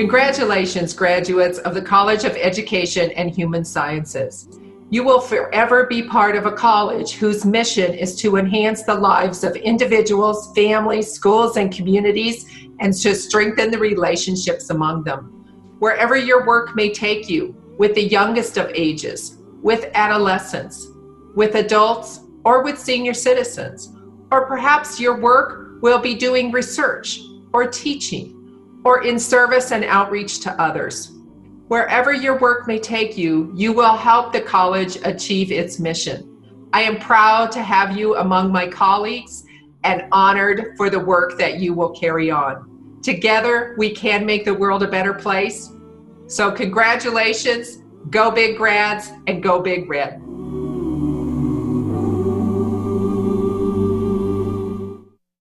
Congratulations, graduates of the College of Education and Human Sciences. You will forever be part of a college whose mission is to enhance the lives of individuals, families, schools, and communities, and to strengthen the relationships among them. Wherever your work may take you, with the youngest of ages, with adolescents, with adults, or with senior citizens, or perhaps your work will be doing research or teaching or in service and outreach to others. Wherever your work may take you, you will help the college achieve its mission. I am proud to have you among my colleagues and honored for the work that you will carry on. Together, we can make the world a better place. So, congratulations, go big grads, and go big red.